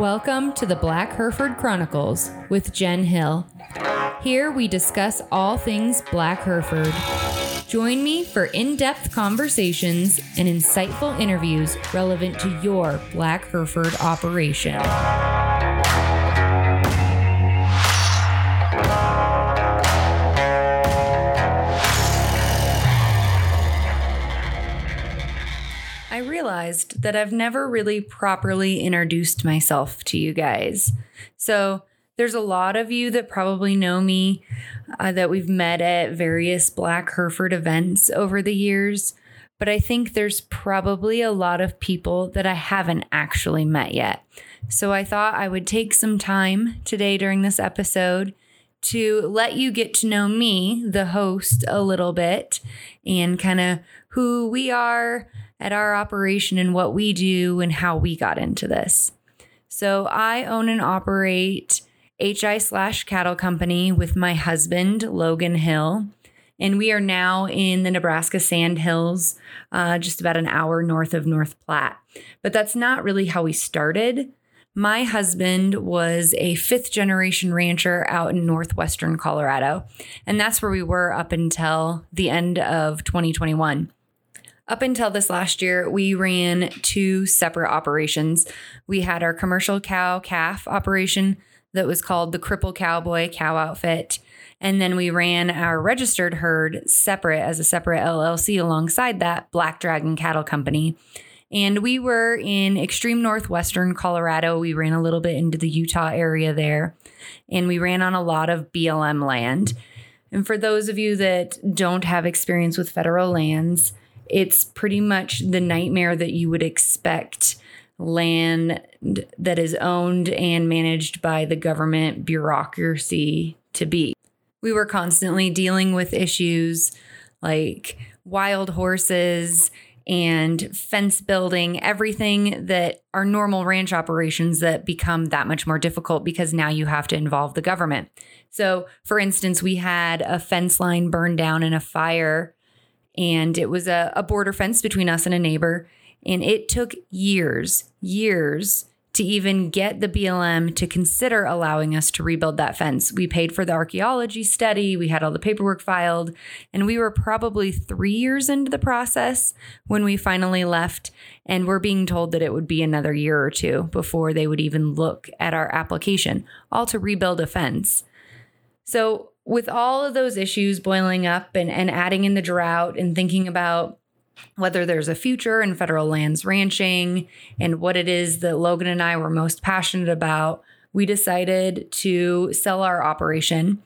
Welcome to the Black Hereford Chronicles with Jen Hill. Here we discuss all things Black Hereford. Join me for in depth conversations and insightful interviews relevant to your Black Hereford operation. Realized that I've never really properly introduced myself to you guys. So, there's a lot of you that probably know me uh, that we've met at various Black Hereford events over the years, but I think there's probably a lot of people that I haven't actually met yet. So I thought I would take some time today during this episode to let you get to know me, the host, a little bit and kind of who we are at our operation and what we do and how we got into this. So I own and operate HI slash cattle company with my husband, Logan Hill. And we are now in the Nebraska Sand Hills, uh, just about an hour north of North Platte. But that's not really how we started. My husband was a fifth generation rancher out in northwestern Colorado. And that's where we were up until the end of 2021. Up until this last year, we ran two separate operations. We had our commercial cow calf operation that was called the Cripple Cowboy Cow Outfit. And then we ran our registered herd separate as a separate LLC alongside that Black Dragon Cattle Company. And we were in extreme northwestern Colorado. We ran a little bit into the Utah area there. And we ran on a lot of BLM land. And for those of you that don't have experience with federal lands, it's pretty much the nightmare that you would expect land that is owned and managed by the government bureaucracy to be. We were constantly dealing with issues like wild horses and fence building, everything that are normal ranch operations that become that much more difficult because now you have to involve the government. So, for instance, we had a fence line burned down in a fire, and it was a, a border fence between us and a neighbor. And it took years, years to even get the BLM to consider allowing us to rebuild that fence. We paid for the archaeology study, we had all the paperwork filed, and we were probably three years into the process when we finally left. And we're being told that it would be another year or two before they would even look at our application, all to rebuild a fence. So, with all of those issues boiling up and, and adding in the drought and thinking about whether there's a future in federal lands ranching and what it is that Logan and I were most passionate about, we decided to sell our operation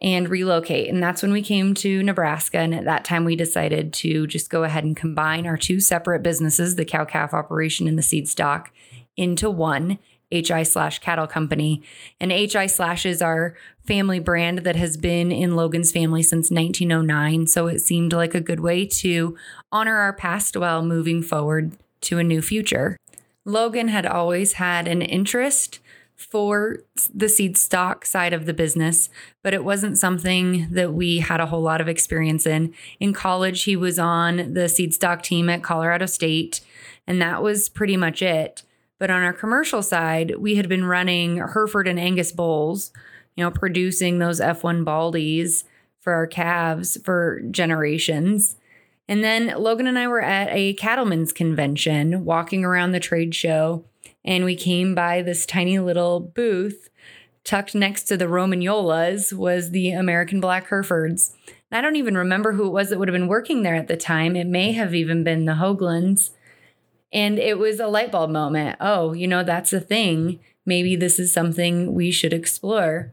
and relocate. And that's when we came to Nebraska. And at that time, we decided to just go ahead and combine our two separate businesses, the cow calf operation and the seed stock, into one HI slash cattle company. And HI slash is our family brand that has been in Logan's family since 1909. So it seemed like a good way to honor our past while moving forward to a new future. Logan had always had an interest for the seed stock side of the business, but it wasn't something that we had a whole lot of experience in. In college, he was on the seed stock team at Colorado State, and that was pretty much it. But on our commercial side, we had been running Hereford and Angus bulls, you know, producing those F1 Baldies for our calves for generations. And then Logan and I were at a cattlemen's convention walking around the trade show, and we came by this tiny little booth tucked next to the Romagnolas was the American Black Herefords. I don't even remember who it was that would have been working there at the time. It may have even been the Hoaglands. And it was a light bulb moment. Oh, you know, that's a thing. Maybe this is something we should explore.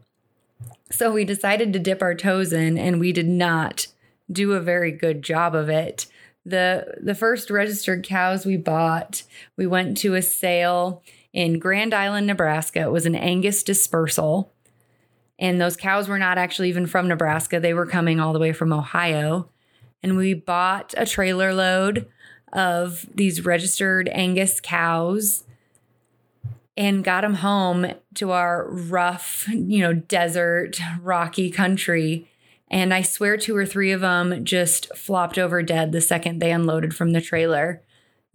So we decided to dip our toes in, and we did not do a very good job of it. The, the first registered cows we bought, we went to a sale in Grand Island, Nebraska. It was an Angus dispersal. And those cows were not actually even from Nebraska, they were coming all the way from Ohio. And we bought a trailer load of these registered Angus cows and got them home to our rough, you know, desert, rocky country. And I swear two or three of them just flopped over dead the second they unloaded from the trailer.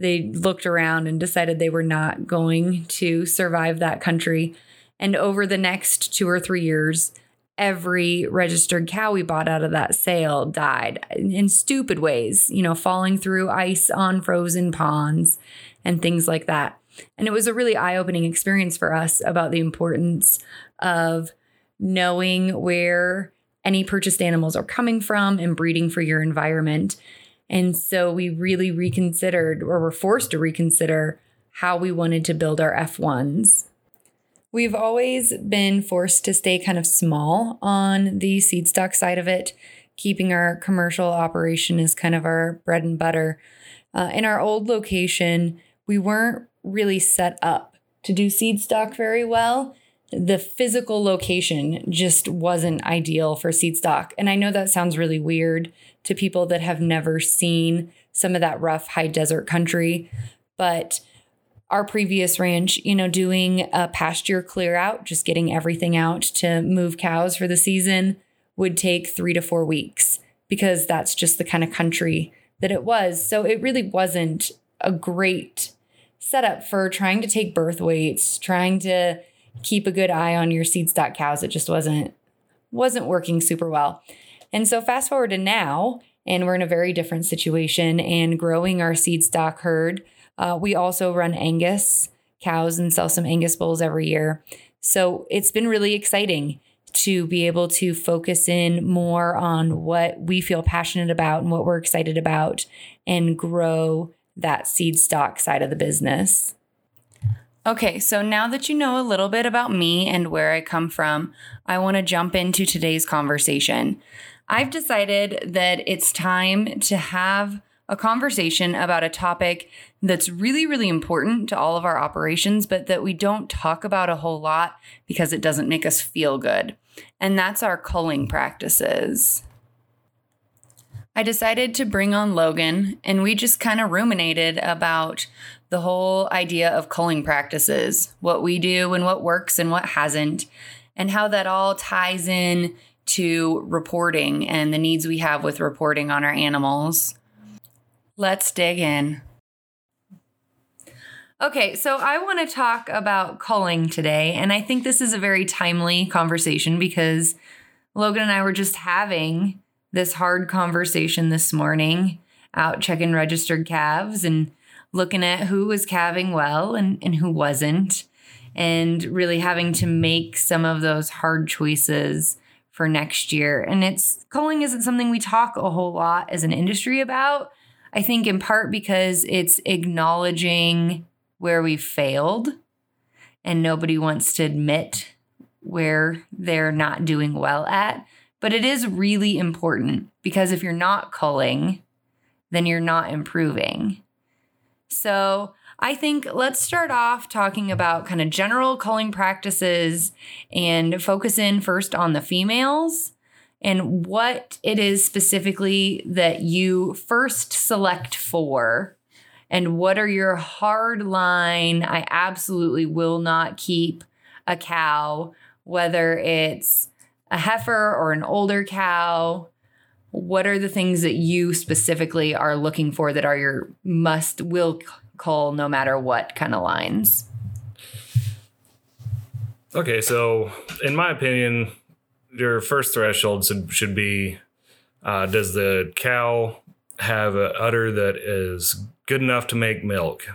they looked around and decided they were not going to survive that country. And over the next two or three years, every registered cow we bought out of that sale died in stupid ways, you know, falling through ice on frozen ponds and things like that. And it was a really eye opening experience for us about the importance of knowing where any purchased animals are coming from and breeding for your environment. And so we really reconsidered, or were forced to reconsider, how we wanted to build our F1s. We've always been forced to stay kind of small on the seed stock side of it, keeping our commercial operation as kind of our bread and butter. Uh, in our old location, we weren't really set up to do seed stock very well. The physical location just wasn't ideal for seed stock. And I know that sounds really weird to people that have never seen some of that rough high desert country, but our previous ranch, you know, doing a pasture clear out, just getting everything out to move cows for the season would take three to four weeks because that's just the kind of country that it was. So it really wasn't a great setup for trying to take birth weights, trying to keep a good eye on your seed stock cows. It just wasn't wasn't working super well. And so fast forward to now, and we're in a very different situation and growing our seed stock herd uh, we also run Angus cows and sell some Angus bulls every year. So it's been really exciting to be able to focus in more on what we feel passionate about and what we're excited about and grow that seed stock side of the business. Okay, so now that you know a little bit about me and where I come from, I want to jump into today's conversation. I've decided that it's time to have a conversation about a topic that's really, really important to all of our operations, but that we don't talk about a whole lot because it doesn't make us feel good. And that's our culling practices. I decided to bring on Logan, and we just kind of ruminated about the whole idea of culling practices, what we do and what works and what hasn't, and how that all ties in to reporting and the needs we have with reporting on our animals. Let's dig in. Okay, so I want to talk about culling today, and I think this is a very timely conversation because Logan and I were just having this hard conversation this morning out checking registered calves and looking at who was calving well and, and who wasn't, and really having to make some of those hard choices for next year. And it's culling isn't something we talk a whole lot as an industry about I think in part because it's acknowledging where we failed and nobody wants to admit where they're not doing well at. But it is really important because if you're not culling, then you're not improving. So I think let's start off talking about kind of general culling practices and focus in first on the females and what it is specifically that you first select for and what are your hard line i absolutely will not keep a cow whether it's a heifer or an older cow. What are the things that you specifically are looking for that are your must will call no matter what kind of lines? Okay so in my opinion your first threshold should, be uh, does the cow have an udder that is good enough to make milk?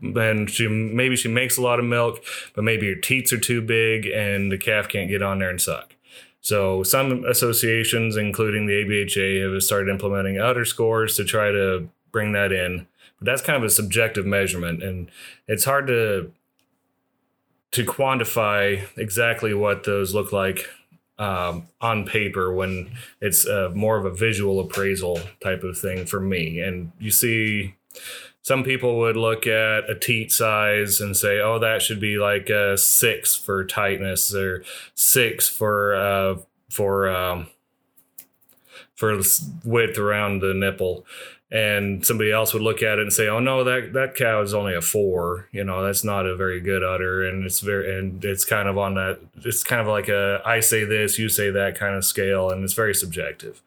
And she maybe she makes a lot of milk, but maybe her teats are too big and the calf can't get on there and suck. So some associations, including the ABHA, have started implementing udder scores to try to bring that in. But that's kind of a subjective measurement, and it's hard to to quantify exactly what those look like um, on paper when it's uh, more of a visual appraisal type of thing for me. And you see, some people would look at a teat size and say, "Oh, that should be like a six for tightness, or six for uh, for um, for width around the nipple." And somebody else would look at it and say, "Oh no, that that cow is only a four. You know, that's not a very good udder, and it's very and it's kind of on that. It's kind of like a I say this, you say that kind of scale, and it's very subjective.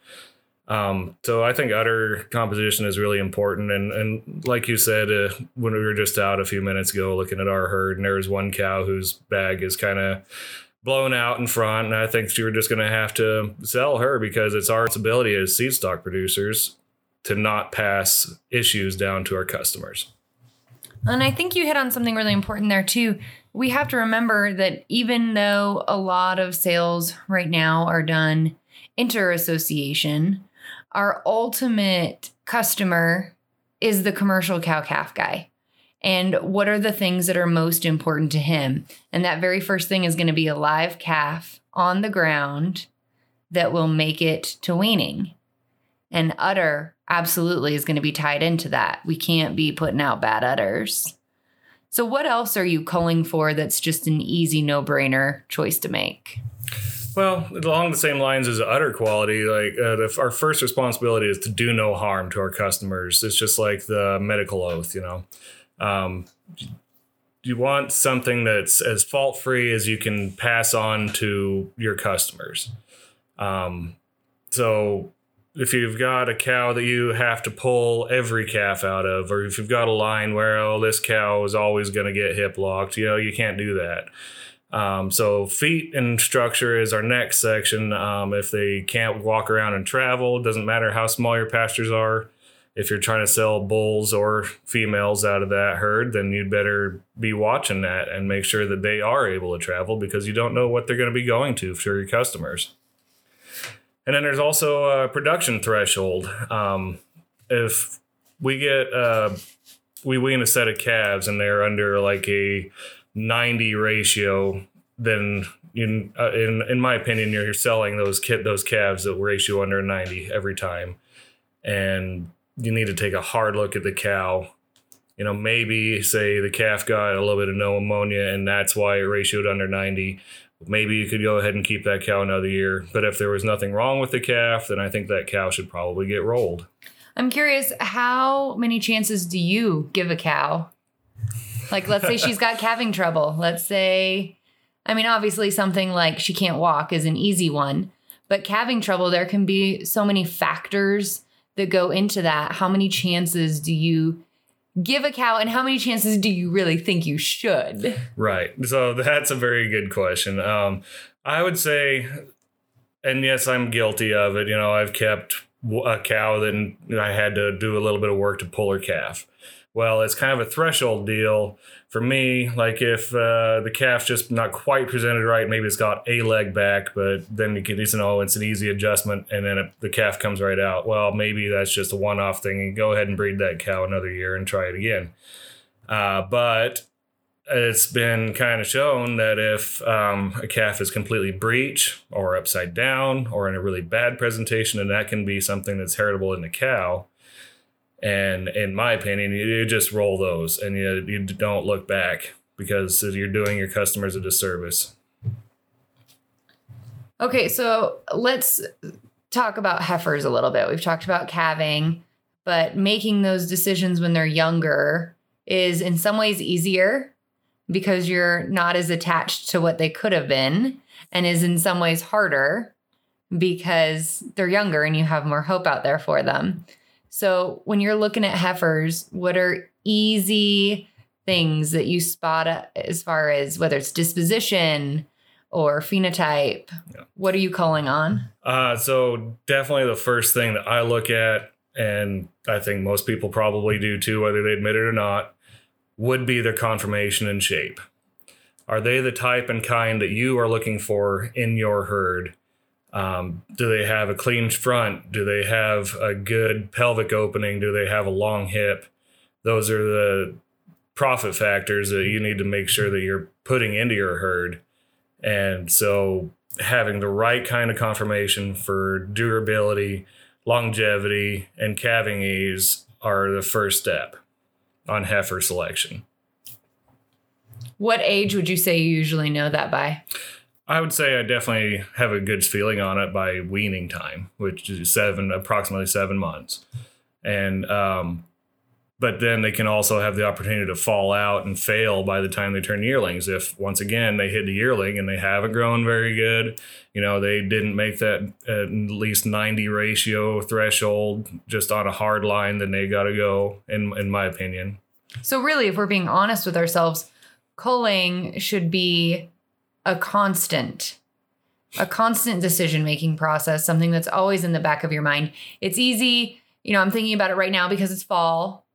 Um, so I think udder composition is really important. And, and like you said, uh, when we were just out a few minutes ago looking at our herd, and there was one cow whose bag is kind of blown out in front. And I think you're just going to have to sell her because it's our responsibility as seed stock producers to not pass issues down to our customers. And I think you hit on something really important there too. We have to remember that even though a lot of sales right now are done inter association, our ultimate customer is the commercial cow calf guy. And what are the things that are most important to him? And that very first thing is going to be a live calf on the ground that will make it to weaning. And udder absolutely is going to be tied into that. We can't be putting out bad udders. So, what else are you culling for that's just an easy no brainer choice to make? Well, along the same lines as udder quality, like uh, the, our first responsibility is to do no harm to our customers. It's just like the medical oath, you know. Um, you want something that's as fault free as you can pass on to your customers. Um, so if you've got a cow that you have to pull every calf out of, or if you've got a line where oh this cow is always going to get hip locked, you know you can't do that. Um, so feet and structure is our next section. Um, if they can't walk around and travel, doesn't matter how small your pastures are. If you're trying to sell bulls or females out of that herd, then you'd better be watching that and make sure that they are able to travel because you don't know what they're going to be going to for your customers. And then there's also a production threshold. Um, if we get uh, we wean a set of calves and they're under like a 90 ratio, then in uh, in in my opinion, you're selling those kit those calves that ratio under 90 every time, and you need to take a hard look at the cow. You know, maybe say the calf got a little bit of pneumonia, and that's why it ratioed under 90 maybe you could go ahead and keep that cow another year. But if there was nothing wrong with the calf, then I think that cow should probably get rolled. I'm curious, how many chances do you give a cow? Like, let's say she's got calving trouble. Let's say, I mean, obviously, something like she can't walk is an easy one, but calving trouble, there can be so many factors that go into that. How many chances do you give a cow and how many chances do you really think you should? Right. So that's a very good question. Um, i would say and yes i'm guilty of it. You know i've kept a cow that i had to do a little bit of work to pull her calf well it's kind of a threshold deal for me, like if uh, the calf's just not quite presented right, maybe it's got a leg back, but then you can just know it's an easy adjustment, and then it, the calf comes right out. Well, maybe that's just a one-off thing, and go ahead and breed that cow another year and try it again. Uh, but it's been kind of shown that if um, a calf is completely breech or upside down or in a really bad presentation, and that can be something that's heritable in the cow, and in my opinion, you just roll those and you, you don't look back because you're doing your customers a disservice. Okay, so let's talk about heifers a little bit. We've talked about calving, but making those decisions when they're younger is in some ways easier because you're not as attached to what they could have been, and is in some ways harder because they're younger and you have more hope out there for them. So when you're looking at heifers, what are easy things that you spot as far as whether it's disposition or phenotype? Yeah. What are you calling on? Uh, so definitely the first thing that I look at, and I think most people probably do too, whether they admit it or not, would be their conformation and shape. Are they the type and kind that you are looking for in your herd? Um, do they have a clean front? Do they have a good pelvic opening? Do they have a long hip? Those are the profit factors that you need to make sure that you're putting into your herd. And so having the right kind of conformation for durability, longevity, and calving ease are the first step on heifer selection. What age would you say you usually know that by? I would say I definitely have a good feeling on it by weaning time, which is seven, approximately seven months. And um, but then they can also have the opportunity to fall out and fail by the time they turn yearlings. If once again they hit a yearling and they haven't grown very good, you know, they didn't make that at least 90 ratio threshold just on a hard line, then they got to go, in, in my opinion. So, really, if we're being honest with ourselves, culling should be a constant a constant decision making process something that's always in the back of your mind. It's easy you know i'm thinking about it right now because it's fall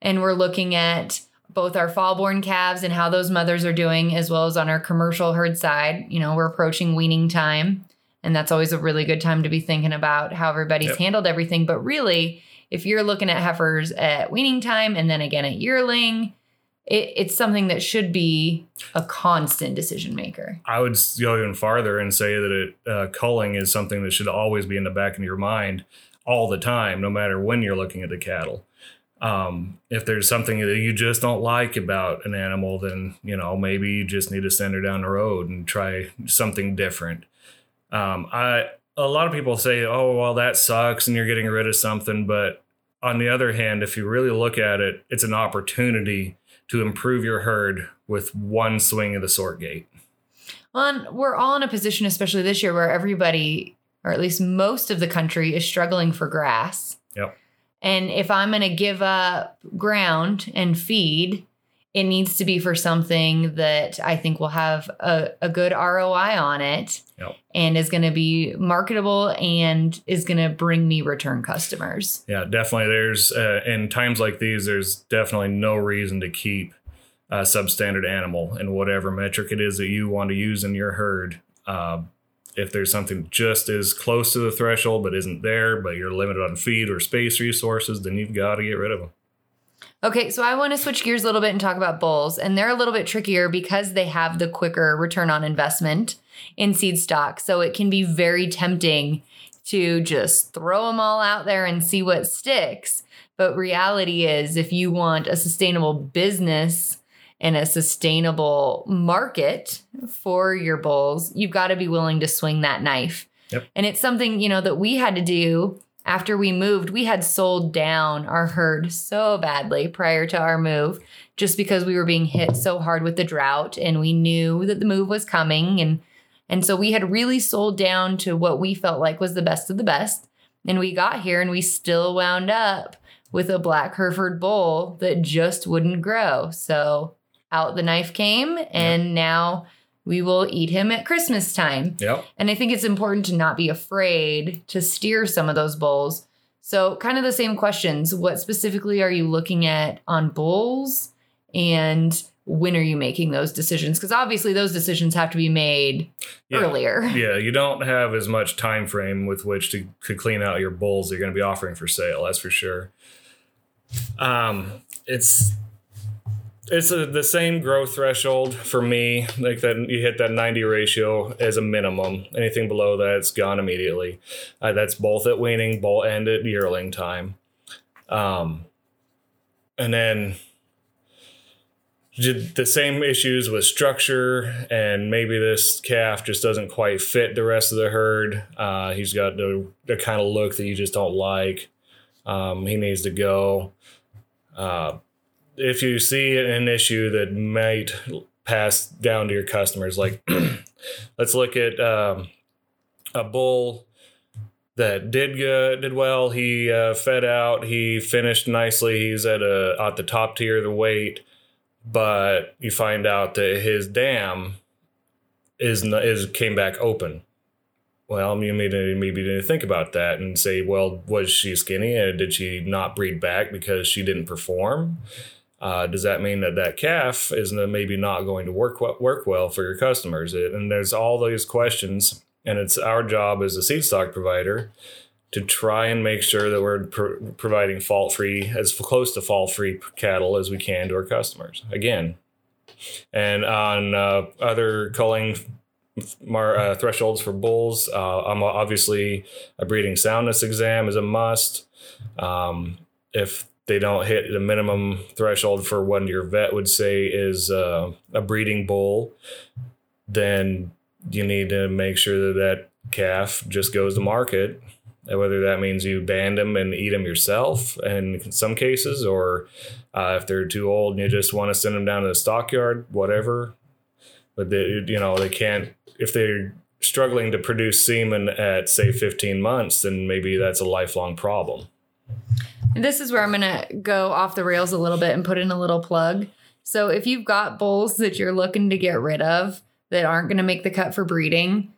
and we're looking at both our fall born calves and how those mothers are doing as well as on our commercial herd side. You know we're approaching weaning time and that's always a really good time to be thinking about how everybody's yep. handled everything. But really if you're looking at heifers at weaning time and then again at yearling it, it's something that should be a constant decision maker. I would go even farther and say that it, uh, culling is something that should always be in the back of your mind all the time, no matter when you're looking at the cattle. Um, if there's something that you just don't like about an animal, then you know maybe you just need to send her down the road and try something different. Um, I a lot of people say, "Oh, well, that sucks," and you're getting rid of something. But on the other hand, if you really look at it, it's an opportunity to improve your herd with one swing of the sort gate. Well, and we're all in a position, especially this year, where everybody, or at least most of the country, is struggling for grass. Yep. And if I'm going to give up ground and feed, it needs to be for something that I think will have a, a good ROI on it yep. and is going to be marketable and is going to bring me return customers. Yeah, definitely. There's, uh, in times like these, there's definitely no reason to keep a substandard animal and whatever metric it is that you want to use in your herd. Uh, if there's something just as close to the threshold but isn't there, but you're limited on feed or space resources, then you've got to get rid of them. Okay, so I want to switch gears a little bit and talk about bulls. And they're a little bit trickier because they have the quicker return on investment in seed stock. So it can be very tempting to just throw them all out there and see what sticks. But reality is, if you want a sustainable business and a sustainable market for your bulls, you've got to be willing to swing that knife. Yep. And it's something, you know, that we had to do after we moved, we had sold down our herd so badly prior to our move just because we were being hit so hard with the drought and we knew that the move was coming and and so we had really sold down to what we felt like was the best of the best. And we got here and we still wound up with a black Hereford bull that just wouldn't grow. So out the knife came and yep. now we will eat him at Christmas time. Yep. And I think it's important to not be afraid to steer some of those bulls. So, kind of the same questions. What specifically are you looking at on bulls? And when are you making those decisions? Because obviously those decisions have to be made yeah. earlier. Yeah, you don't have as much time frame with which to, to clean out your bulls that you're going to be offering for sale. That's for sure. Um, it's it's a, the same growth threshold for me like that you hit that 90 ratio as a minimum. Anything below that it's gone immediately. Uh, that's both at weaning both and at yearling time. Um, and then the same issues with structure and maybe this calf just doesn't quite fit the rest of the herd. Uh, he's got the, the kind of look that you just don't like. Um, he needs to go. Uh, if you see an issue that might pass down to your customers, like let's look at um, a bull that did good, did well. He uh, fed out. He finished nicely. He's at a at the top tier of the weight, but you find out that his dam is is came back open. Well, you maybe maybe to think about that and say, well, was she skinny? Uh, did she not breed back because she didn't perform? Uh, does that mean that that calf is maybe not going to work work well for your customers? It, and there's all these questions, and it's our job as a seed stock provider to try and make sure that we're providing fault free, as close to fault free cattle as we can to our customers. Again, and on uh, other culling mar, uh, thresholds for bulls, uh, I'm obviously a breeding soundness exam is a must. Um, if they don't hit the minimum threshold for what your vet would say is uh, a breeding bull, then you need to make sure that that calf just goes to market whether that means you band them and eat them yourself in some cases, or uh, if they're too old and you just want to send them down to the stockyard, whatever. But they, you know, they can't if they're struggling to produce semen at say 15 months, then maybe that's a lifelong problem. This is where I'm going to go off the rails a little bit and put in a little plug. So if you've got bulls that you're looking to get rid of that aren't going to make the cut for breeding,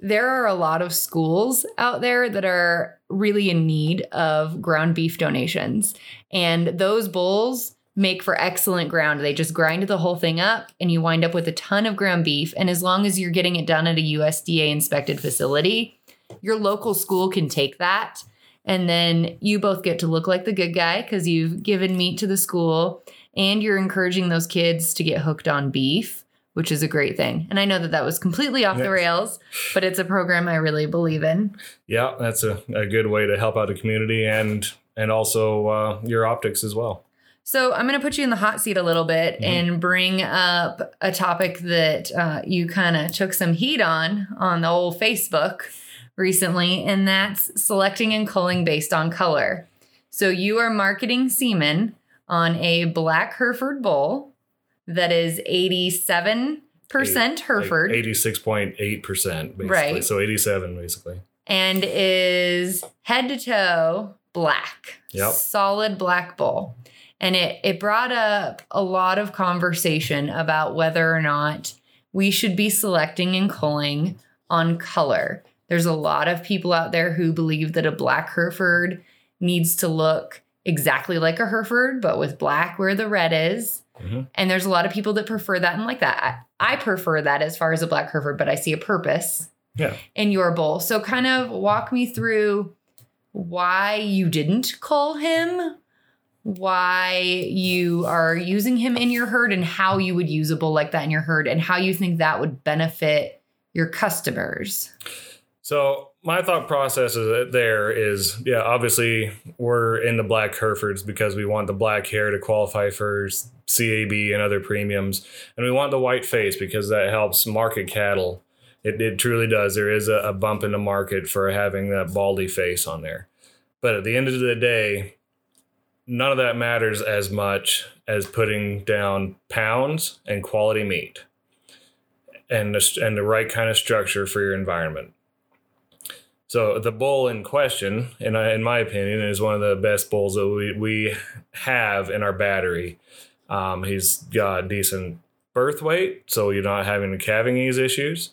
there are a lot of schools out there that are really in need of ground beef donations. And those bulls make for excellent ground. They just grind the whole thing up and you wind up with a ton of ground beef. And as long as you're getting it done at a USDA inspected facility, your local school can take that. And then you both get to look like the good guy because you've given meat to the school and you're encouraging those kids to get hooked on beef, which is a great thing. And I know that that was completely off the rails, but it's a program I really believe in. Yeah, that's a, a good way to help out the community and and also uh, your optics as well. So I'm going to put you in the hot seat a little bit mm-hmm. and bring up a topic that uh, you kind of took some heat on on the old Facebook recently, and that's selecting and culling based on color. So you are marketing semen on a black Hereford bull that is 87% Hereford. 86.8%, basically. Right. So 87, basically. And is head to toe black. Yep. Solid black bull and it it brought up a lot of conversation about whether or not we should be selecting and culling on color. There's a lot of people out there who believe that a black Hereford needs to look exactly like a Hereford, but with black where the red is. Mm-hmm. And there's a lot of people that prefer that and like that. I, I prefer that as far as a black Hereford, but I see a purpose yeah. in your bull. So kind of walk me through why you didn't call him why you are using him in your herd and how you would use a bull like that in your herd and how you think that would benefit your customers. So my thought process is there is yeah obviously we're in the black Herefords because we want the black hair to qualify for CAB and other premiums and we want the white face because that helps market cattle. It, it truly does. There is a, a bump in the market for having that baldy face on there. But at the end of the day, none of that matters as much as putting down pounds and quality meat and the, and the right kind of structure for your environment. So the bull in question, in, in my opinion, is one of the best bulls that we, we have in our battery. Um, he's got decent birth weight, so you're not having the calving ease issues.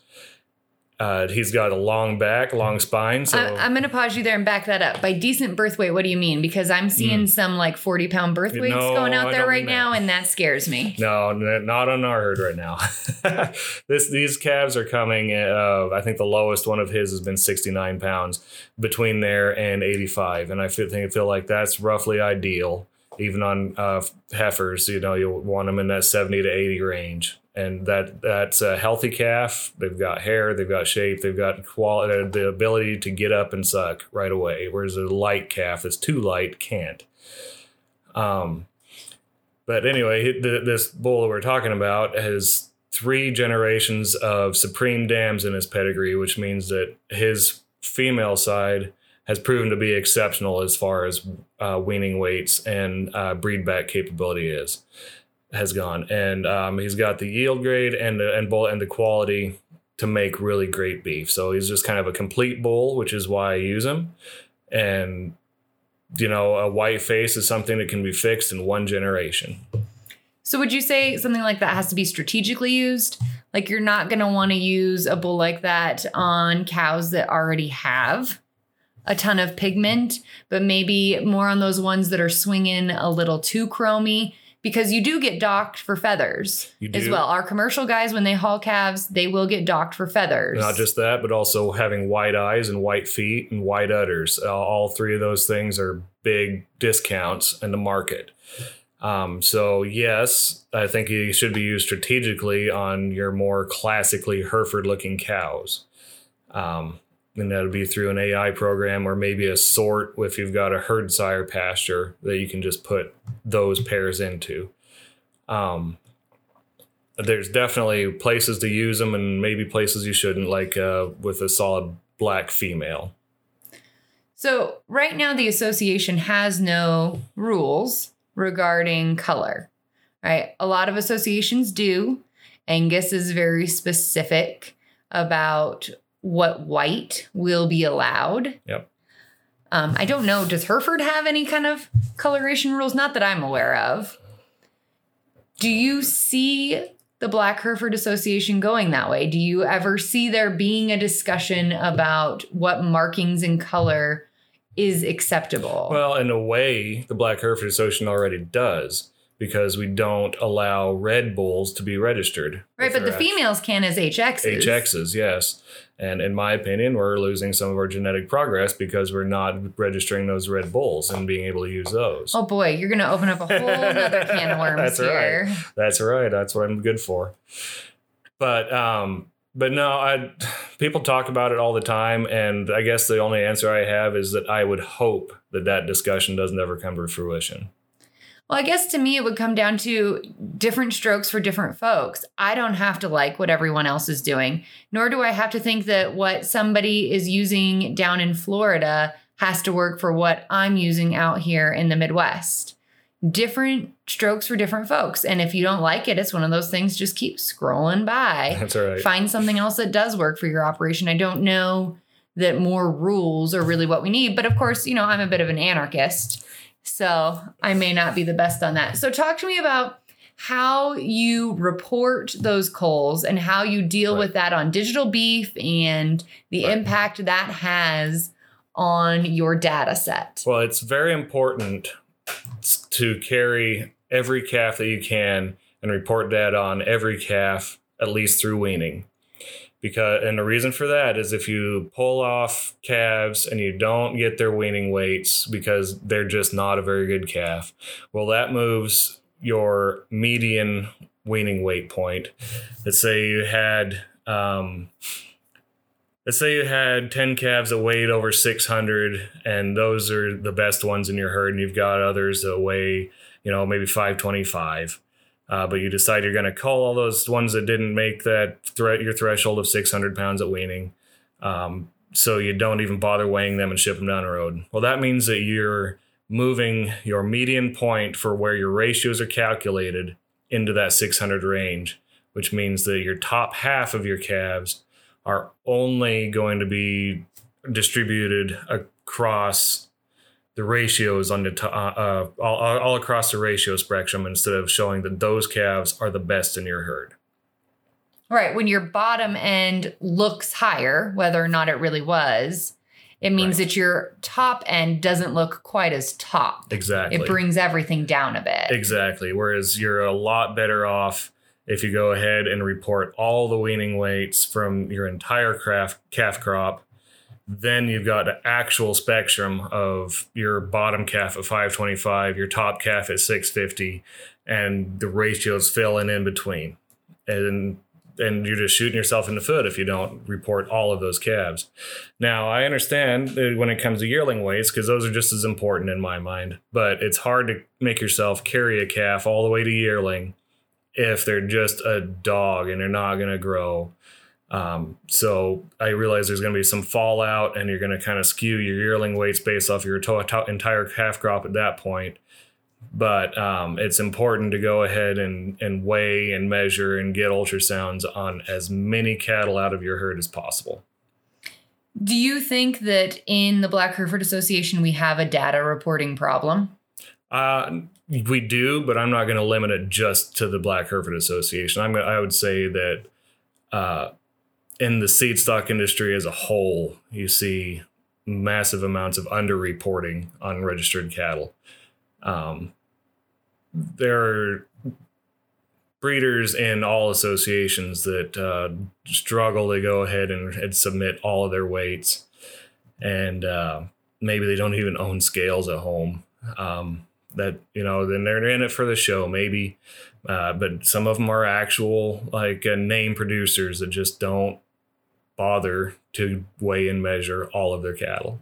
Uh, he's got a long back, long spine. So I, am going to pause you there and back that up. By decent birth weight, what do you mean? Because I'm seeing mm. some like 40 pound birth weights no, going out there right now, and that scares me. No, not on our herd right now. this these calves are coming. Uh, I think the lowest one of his has been 69 pounds, between there and 85, and I feel think I feel like that's roughly ideal. Even on uh, heifers, you know, you'll want them in that 70 to 80 range and that that's a healthy calf. They've got hair, they've got shape, they've got quality, the ability to get up and suck right away. Whereas a light calf is too light, can't. Um, but anyway, the, this bull that we're talking about has three generations of supreme dams in his pedigree, which means that his female side has proven to be exceptional as far as uh, weaning weights and uh, breed back capability is has gone, and um, he's got the yield grade and the and bull and the quality to make really great beef. So he's just kind of a complete bull, which is why I use him. And you know, a white face is something that can be fixed in one generation. So would you say something like that has to be strategically used? Like you're not going to want to use a bull like that on cows that already have a ton of pigment, but maybe more on those ones that are swinging a little too chromy because you do get docked for feathers as well. Our commercial guys, when they haul calves, they will get docked for feathers. Not just that, but also having white eyes and white feet and white udders. Uh, all three of those things are big discounts in the market. Um, so yes, I think you should be used strategically on your more classically Hereford looking cows. Um, and that'll be through an AI program or maybe a sort if you've got a herd sire pasture that you can just put those pairs into. Um, there's definitely places to use them and maybe places you shouldn't, like uh, with a solid black female. So, right now, the association has no rules regarding color, right? A lot of associations do. Angus is very specific about what white will be allowed. Yep. Um, I don't know. Does Hereford have any kind of coloration rules? Not that I'm aware of. Do you see the Black Hereford Association going that way? Do you ever see there being a discussion about what markings in color is acceptable? Well, in a way, the Black Hereford Association already does because we don't allow Red Bulls to be registered. right, but the females can as HXs. HXs, yes. And in my opinion, we're losing some of our genetic progress because we're not registering those Red Bulls and being able to use those. Oh boy, you're gonna open up a whole other can of worms That's here. right. That's right. That's what I'm good for. But um but no, I people talk about it all the time and I guess the only answer I have is that I would hope that that discussion doesn't ever come to fruition. Well, I guess to me, it would come down to different strokes for different folks. I don't have to like what everyone else is doing, nor do I have to think that what somebody is using down in Florida has to work for what I'm using out here in the Midwest. Different strokes for different folks. And if you don't like it, it's one of those things, just keep scrolling by. That's all right. Find something else that does work for your operation. I don't know that more rules are really what we need. But of course, you know, I'm a bit of an anarchist. So I may not be the best on that. So talk to me about how you report those calls and how you deal Right. with that on digital beef and the Right. impact that has on your data set. Well, it's very important to carry every calf that you can and report data on every calf at least through weaning. Because and the reason for that is if you pull off calves and you don't get their weaning weights because they're just not a very good calf, well that moves your median weaning weight point. Let's say you had um, let's say you had 10 calves that weighed over 600 and those are the best ones in your herd and you've got others that weigh you know maybe 525 uh, but you decide you're going to cull all those ones that didn't make that thre- your threshold of 600 pounds at weaning um, so you don't even bother weighing them and ship them down the road. Well that means that you're moving your median point for where your ratios are calculated into that 600 range which means that your top half of your calves are only going to be distributed across the ratios on the to- uh, uh, all, all all across the ratio spectrum instead of showing that those calves are the best in your herd. Right. When your bottom end looks higher, whether or not it really was, it means Right. that your top end doesn't look quite as top. Exactly. It brings everything down a bit. Exactly. Whereas you're a lot better off if you go ahead and report all the weaning weights from your entire calf, calf crop. Then you've got the actual spectrum of your bottom calf at 525, your top calf at 650, and the ratios filling in between. And and you're just shooting yourself in the foot if you don't report all of those calves. Now, I understand when it comes to yearling weights, because those are just as important in my mind, but it's hard to make yourself carry a calf all the way to yearling if they're just a dog and they're not going to grow. Um, so I realize there's going to be some fallout and you're going to kind of skew your yearling weights based off your to- to- entire calf crop at that point. But um, it's important to go ahead and, and weigh and measure and get ultrasounds on as many cattle out of your herd as possible. Do you think that in the Black Hereford Association we have a data reporting problem? Uh, we do, but I'm not going to limit it just to the Black Hereford Association. I'm gonna, I would say that uh, in the seed stock industry as a whole, you see massive amounts of underreporting on registered cattle. Um, there are breeders in all associations that uh, struggle to go ahead and, and submit all of their weights, and uh, maybe they don't even own scales at home. Um, that you know, then they're in it for the show, maybe. Uh, but some of them are actual like uh, name producers that just don't bother to weigh and measure all of their cattle.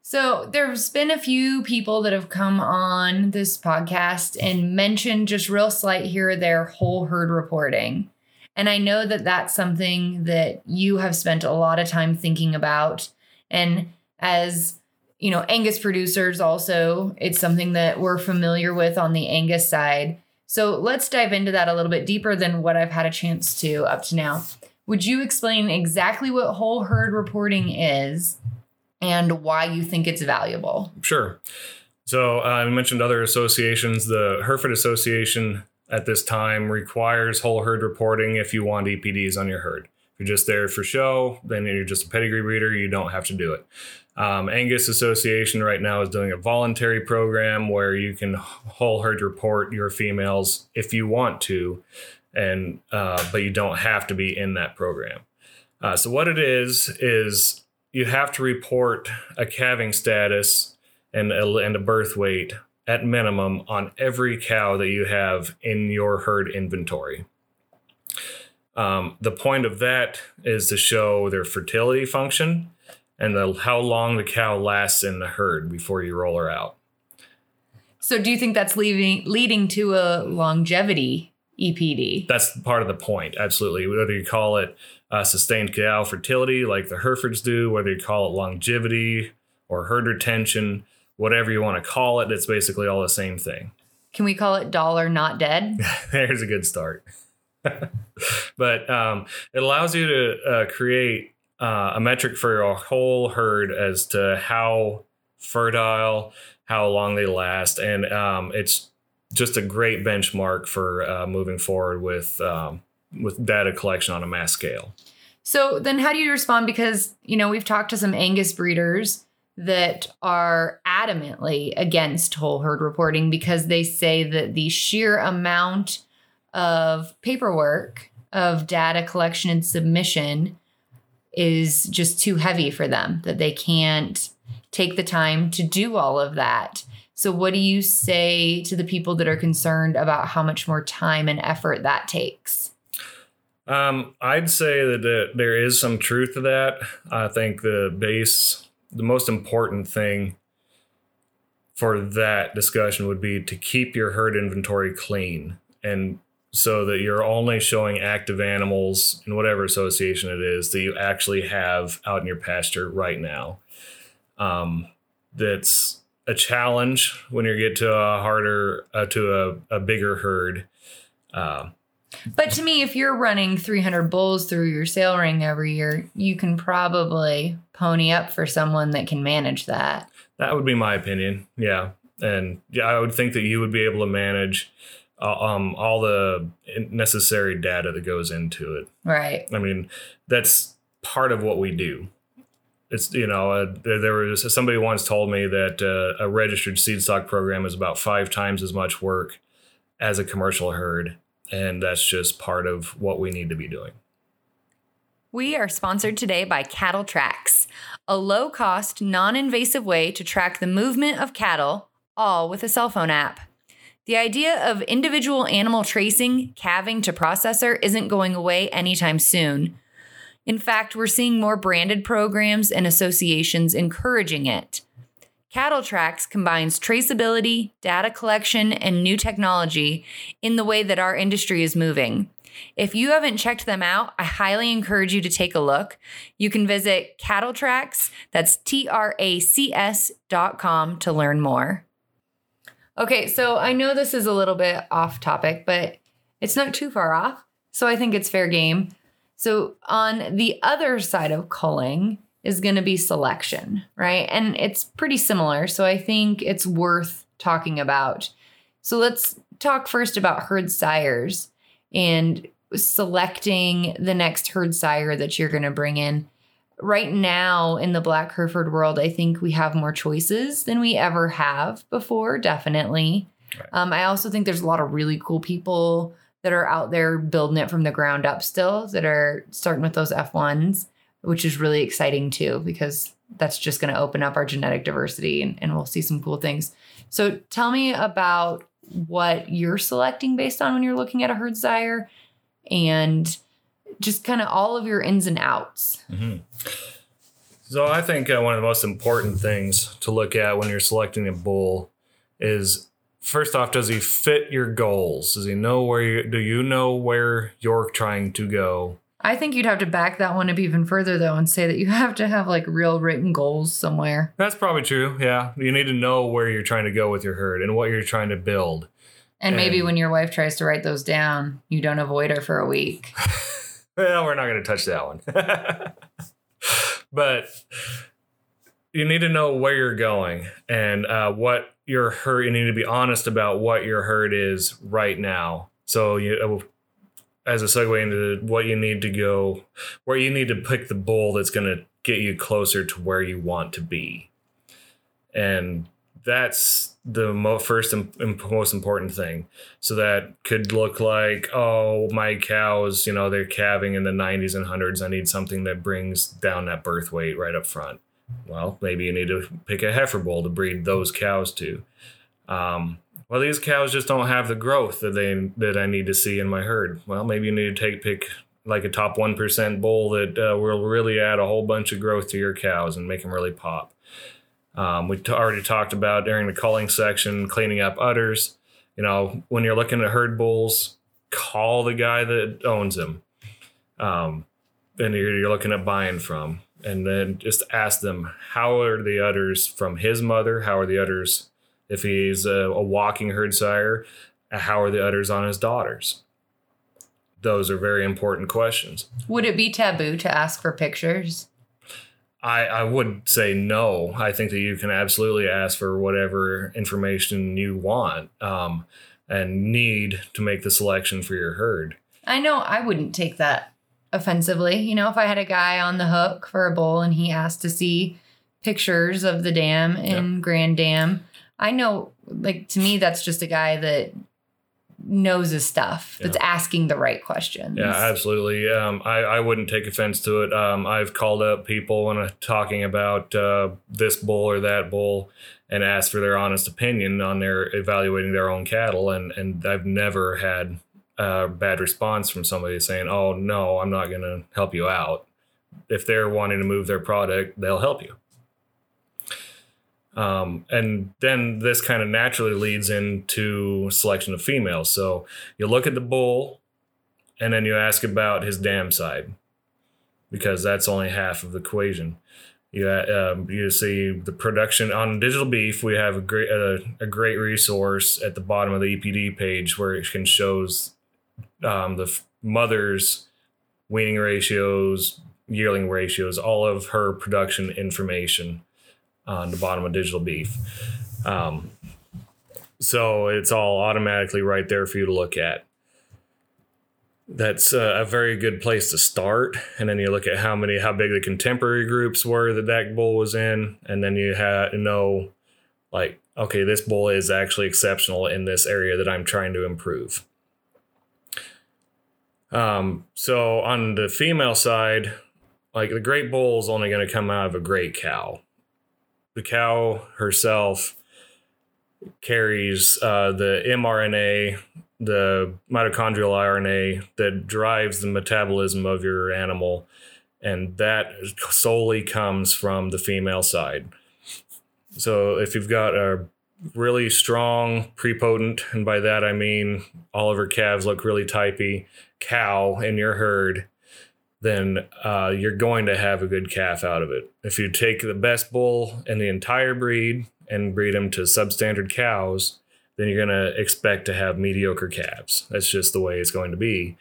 So there's been a few people that have come on this podcast and mentioned just real slight here or there whole herd reporting. And I know that that's something that you have spent a lot of time thinking about. And as you know, Angus producers also, it's something that we're familiar with on the Angus side. So let's dive into that a little bit deeper than what I've had a chance to up to now. Would you explain exactly what whole herd reporting is and why you think it's valuable? Sure. So uh, I mentioned other associations. The Hereford Association at this time requires whole herd reporting if you want EPDs on your herd. If you're just there for show, then you're just a pedigree breeder. You don't have to do it. Um, Angus Association right now is doing a voluntary program where you can whole herd report your females if you want to, and uh, but you don't have to be in that program. Uh, so what it is is you have to report a calving status and a, and a birth weight at minimum on every cow that you have in your herd inventory. Um, the point of that is to show their fertility function and the, how long the cow lasts in the herd before you roll her out. So, do you think that's leaving, leading to a longevity EPD? That's part of the point, absolutely. Whether you call it uh, sustained cow fertility, like the Herefords do, whether you call it longevity or herd retention, whatever you want to call it, it's basically all the same thing. Can we call it dollar not dead? There's a good start. but um, it allows you to uh, create uh, a metric for a whole herd as to how fertile, how long they last, and um, it's just a great benchmark for uh, moving forward with um, with data collection on a mass scale. So then, how do you respond? Because you know we've talked to some Angus breeders that are adamantly against whole herd reporting because they say that the sheer amount of paperwork of data collection and submission is just too heavy for them, that they can't take the time to do all of that. So, what do you say to the people that are concerned about how much more time and effort that takes? Um, I'd say that there is some truth to that. I think the base, the most important thing for that discussion would be to keep your herd inventory clean and so that you're only showing active animals in whatever association it is that you actually have out in your pasture right now. Um, that's a challenge when you get to a harder, uh, to a, a bigger herd. Uh, but to me, if you're running 300 bulls through your sale ring every year, you can probably pony up for someone that can manage that. That would be my opinion. Yeah. And yeah, I would think that you would be able to manage uh, um, all the necessary data that goes into it. Right. I mean, that's part of what we do. It's you know uh, there, was somebody once told me that uh, a registered seed stock program is about five times as much work as a commercial herd, and that's just part of what we need to be doing. We are sponsored today by CattleTracs, a low cost, non invasive way to track the movement of cattle, all with a cell phone app. The idea of individual animal tracing, calving to processor isn't going away anytime soon. In fact, we're seeing more branded programs and associations encouraging it. CattleTracs combines traceability, data collection, and new technology in the way that our industry is moving. If you haven't checked them out, I highly encourage you to take a look. You can visit CattleTracs, that's T R A C S dot com to learn more. Okay, so I know this is a little bit off topic, but it's not too far off. So I think it's fair game. So on the other side of culling is going to be selection, right? And it's pretty similar. So I think it's worth talking about. So let's talk first about herd sires and selecting the next herd sire that you're going to bring in right now in the Black Hereford world, I think we have more choices than we ever have before, definitely. Right. Um, I also think there's a lot of really cool people that are out there building it from the ground up still that are starting with those F1s, which is really exciting too, because that's just going to open up our genetic diversity and, and we'll see some cool things. So tell me about what you're selecting based on when you're looking at a herd sire and just kind of all of your ins and outs. Mm-hmm. So I think uh, one of the most important things to look at when you're selecting a bull is first off, does he fit your goals? Does he know where you do you know where you're trying to go? I think you'd have to back that one up even further though and say that you have to have like real written goals somewhere. That's probably true. Yeah. You need to know where you're trying to go with your herd and what you're trying to build. And maybe when your wife tries to write those down, you don't avoid her for a week. Well, we're not going to touch that one. but you need to know where you're going and uh, what your herd. You need to be honest about what your hurt is right now. So you, uh, as a segue into what you need to go, where you need to pick the bull that's going to get you closer to where you want to be, and that's the mo- first and most important thing. So that could look like, oh, my cows, you know, they're calving in the 90s and 100s. I need something that brings down that birth weight right up front. Well, maybe you need to pick a heifer bull to breed those cows to. Um, well, these cows just don't have the growth that they that I need to see in my herd. Well, maybe you need to take pick like a top one percent bull that uh, will really add a whole bunch of growth to your cows and make them really pop. Um, we t- already talked about during the culling section cleaning up udders. You know, when you're looking at herd bulls, call the guy that owns them. Um, and you're, you're looking at buying from, and then just ask them how are the udders from his mother? How are the udders if he's a, a walking herd sire? How are the udders on his daughters? Those are very important questions. Would it be taboo to ask for pictures? I, I would say no. I think that you can absolutely ask for whatever information you want um, and need to make the selection for your herd. I know I wouldn't take that offensively. You know, if I had a guy on the hook for a bull and he asked to see pictures of the dam in Grand Dam, I know, like, to me, that's just a guy that knows his stuff, that's asking the right questions. Yeah, absolutely. Um, I, I wouldn't take offense to it. Um, I've called up people when I'm talking about uh, this bull or that bull and asked for their honest opinion on their evaluating their own cattle, and and I've never had a bad response from somebody saying, "Oh no, I'm not going to help you out." If they're wanting to move their product, they'll help you. Um, and then this kind of naturally leads into selection of females. So you look at the bull, and then you ask about his dam side because that's only half of the equation. You um, you see the production on digital beef. We have a great a great resource at the bottom of the EPD page where it can shows um, the f- mother's weaning ratios, yearling ratios, all of her production information on the bottom of digital beef. Um, so it's all automatically right there for you to look at that's a, very good place to start. And then you look at how many, how big the contemporary groups were that that bull was in, and then you have know, like, okay, this bull is actually exceptional in this area that I'm trying to improve. Um, so on the female side, like the great bull is only going to come out of a great cow. The cow herself carries uh, the mRNA the mitochondrial RNA that drives the metabolism of your animal, and that solely comes from the female side. So if you've got a really strong, prepotent, and by that I mean all of her calves look really typey cow in your herd, then uh, you're going to have a good calf out of it. If you take the best bull in the entire breed and breed them to substandard cows, then you're going to expect to have mediocre calves. That's just the way it's going to be.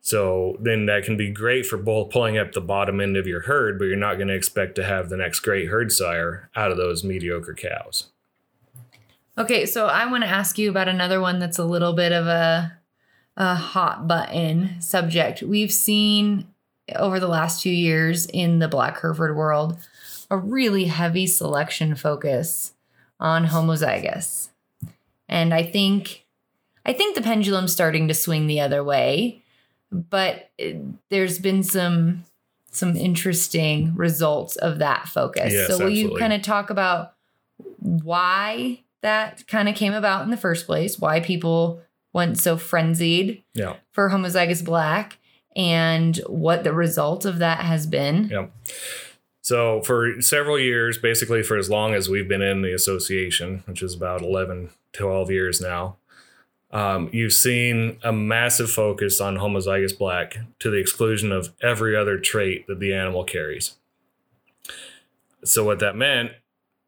So then that can be great for bull pulling up the bottom end of your herd, but you're not going to expect to have the next great herd sire out of those mediocre cows. Okay, so I want to ask you about another one that's a little bit of a a hot button subject. We've seen over the last two years in the Black Hereford world a really heavy selection focus on homozygous. And I think I think the pendulum's starting to swing the other way, but there's been some some interesting results of that focus. Yes, so will you kind of talk about why that kind of came about in the first place, why people went so frenzied Yeah. for homozygous black and what the result of that has been? Yeah. So for several years, basically for as long as we've been in the association, which is about 11, 12 years now, um, you've seen a massive focus on homozygous black to the exclusion of every other trait that the animal carries. So what that meant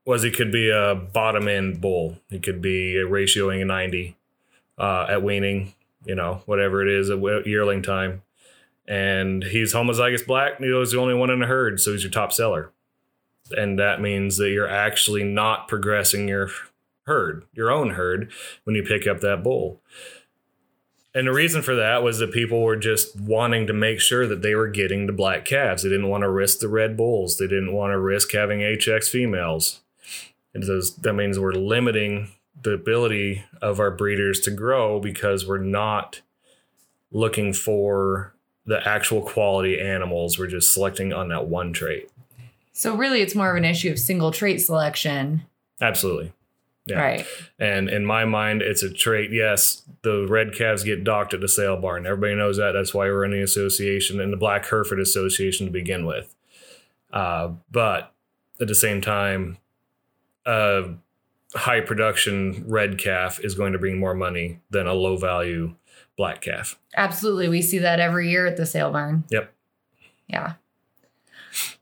was he could be a bottom end bull. He could be a ratioing a 90 uh, at weaning, you know, whatever it is at yearling time. And he's homozygous black. And he's the only one in the herd, so he's your top seller. And that means that you're actually not progressing your herd, your own herd, when you pick up that bull. And the reason for that was that people were just wanting to make sure that they were getting the black calves. They didn't want to risk the red bulls. They didn't want to risk having HX females. And those, that means we're limiting the ability of our breeders to grow because we're not looking for the actual quality animals. We're just selecting on that one trait. So really it's more of an issue of single trait selection. Absolutely. Yeah. Right. And in my mind, it's a trait. Yes, the red calves get docked at the sale barn. Everybody knows that. That's why we're in the association and the Black Hereford Association to begin with. Uh, but at the same time, a high production red calf is going to bring more money than a low value black calf. Absolutely. We see that every year at the sale barn. Yep. Yeah.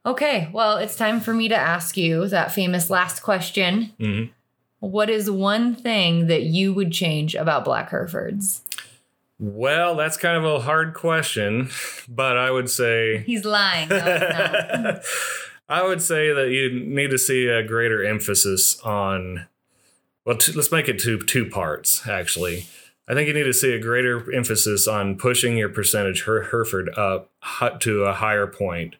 Okay. Well, it's time for me to ask you that famous last question. Mm-hmm. What is one thing that you would change about Black Herefords? Well, that's kind of a hard question, but I would say he's lying. No, I would say that you need to see a greater emphasis on. Well, let let's make it to two parts. Actually, I think you need to see a greater emphasis on pushing your percentage Her- Hereford up to a higher point.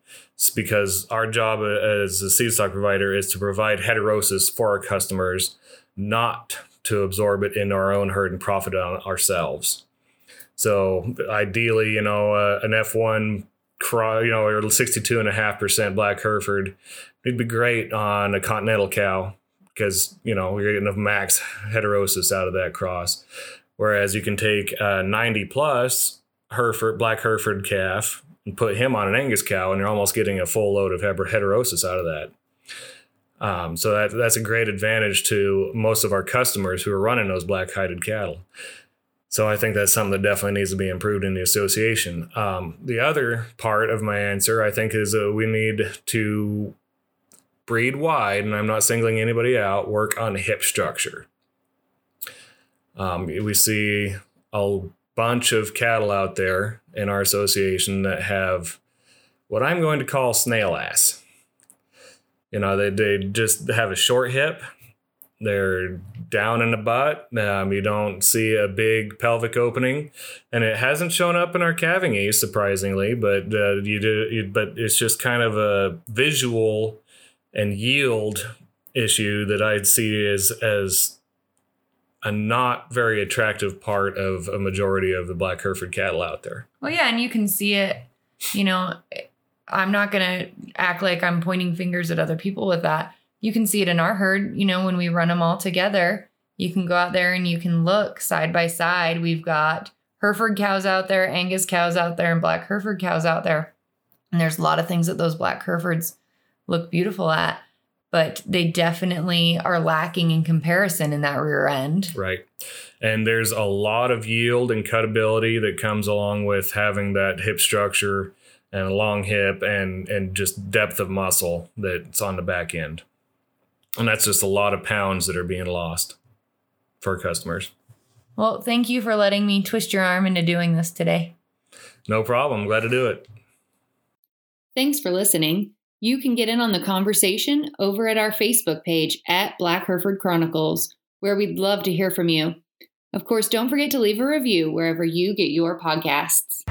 Because our job as a seed stock provider is to provide heterosis for our customers, not to absorb it in our own herd and profit on ourselves. So ideally, you know, uh, an F1 you know, or 62 and a half percent black Hereford, it'd be great on a continental cow because, you know, you're getting a max heterosis out of that cross. Whereas you can take a 90 plus Hereford, black Hereford calf and put him on an Angus cow, and you're almost getting a full load of heterosis out of that. Um, so that, that's a great advantage to most of our customers who are running those black hided cattle. So I think that's something that definitely needs to be improved in the association. Um, the other part of my answer, I think, is uh, we need to breed wide, and I'm not singling anybody out, work on hip structure. Um, we see a bunch of cattle out there in our association that have what I'm going to call snail ass. You know, they, they just have a short hip. They're down in the butt. Um, you don't see a big pelvic opening, and it hasn't shown up in our calving ease, surprisingly. But uh, you do, you, but it's just kind of a visual and yield issue that I'd see as as a not very attractive part of a majority of the black Hereford cattle out there. Well, yeah, and you can see it. You know, I'm not gonna act like I'm pointing fingers at other people with that. You can see it in our herd. You know, when we run them all together, you can go out there and you can look side by side. We've got Hereford cows out there, Angus cows out there, and black Hereford cows out there. And there's a lot of things that those black Herefords look beautiful at but they definitely are lacking in comparison in that rear end. Right. And there's a lot of yield and cutability that comes along with having that hip structure and a long hip and and just depth of muscle that's on the back end. And that's just a lot of pounds that are being lost for customers. Well, thank you for letting me twist your arm into doing this today. No problem. Glad to do it. Thanks for listening. You can get in on the conversation over at our Facebook page at Black Hereford Chronicles, where we'd love to hear from you. Of course, don't forget to leave a review wherever you get your podcasts.